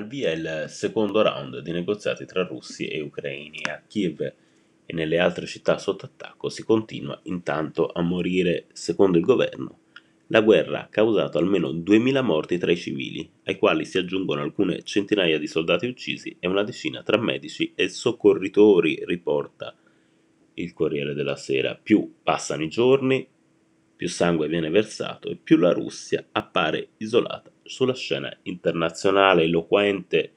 Al via il secondo round di negoziati tra russi e ucraini a Kiev e nelle altre città sotto attacco si continua intanto a morire, secondo il governo. La guerra ha causato almeno 2000 morti tra i civili, ai quali si aggiungono alcune centinaia di soldati uccisi e una decina tra medici e soccorritori, riporta il Corriere della Sera. Più passano i giorni, più sangue viene versato e più la Russia appare isolata sulla scena internazionale, eloquente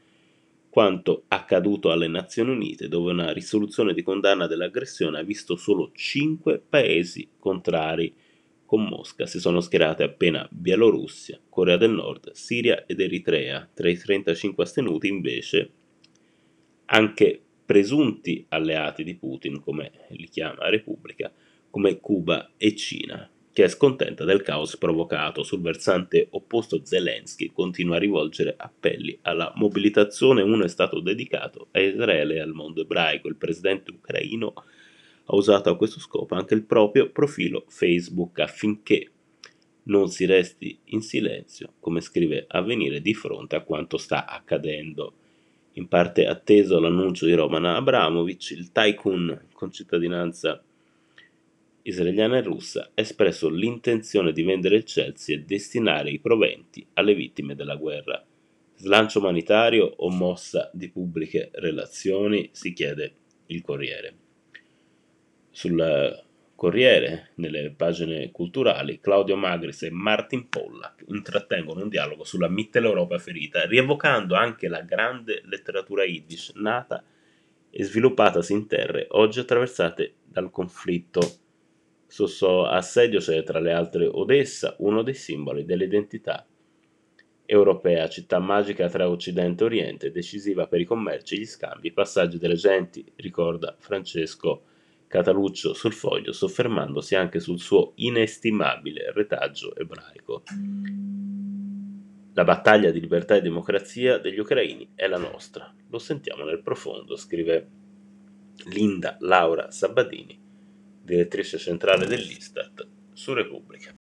quanto accaduto alle Nazioni Unite, dove una risoluzione di condanna dell'aggressione ha visto solo cinque paesi contrari con Mosca. Si sono schierate appena Bielorussia, Corea del Nord, Siria ed Eritrea. Tra i 35 astenuti invece anche presunti alleati di Putin, come li chiama Repubblica, come Cuba e Cina che è scontenta del caos provocato. Sul versante opposto Zelensky continua a rivolgere appelli alla mobilitazione, uno è stato dedicato a Israele e al mondo ebraico. Il presidente ucraino ha usato a questo scopo anche il proprio profilo Facebook affinché non si resti in silenzio, come scrive Avvenire, di fronte a quanto sta accadendo. In parte atteso l'annuncio di Roman Abramovic, il tycoon con cittadinanza israeliana e russa ha espresso l'intenzione di vendere il Chelsea e destinare i proventi alle vittime della guerra. Slancio umanitario o mossa di pubbliche relazioni? si chiede il Corriere. Sul Corriere, nelle pagine culturali, Claudio Magris e Martin Pollack intrattengono un dialogo sulla Mitteleuropa ferita, rievocando anche la grande letteratura yiddish nata e sviluppatasi in terre oggi attraversate dal conflitto Sotto assedio c'è tra le altre Odessa, uno dei simboli dell'identità europea, città magica tra Occidente e Oriente, decisiva per i commerci, gli scambi, i passaggi delle genti, ricorda Francesco Cataluccio sul foglio, soffermandosi anche sul suo inestimabile retaggio ebraico. La battaglia di libertà e democrazia degli ucraini è la nostra, lo sentiamo nel profondo, scrive Linda Laura Sabadini direttrice centrale dell'Istat, su Repubblica.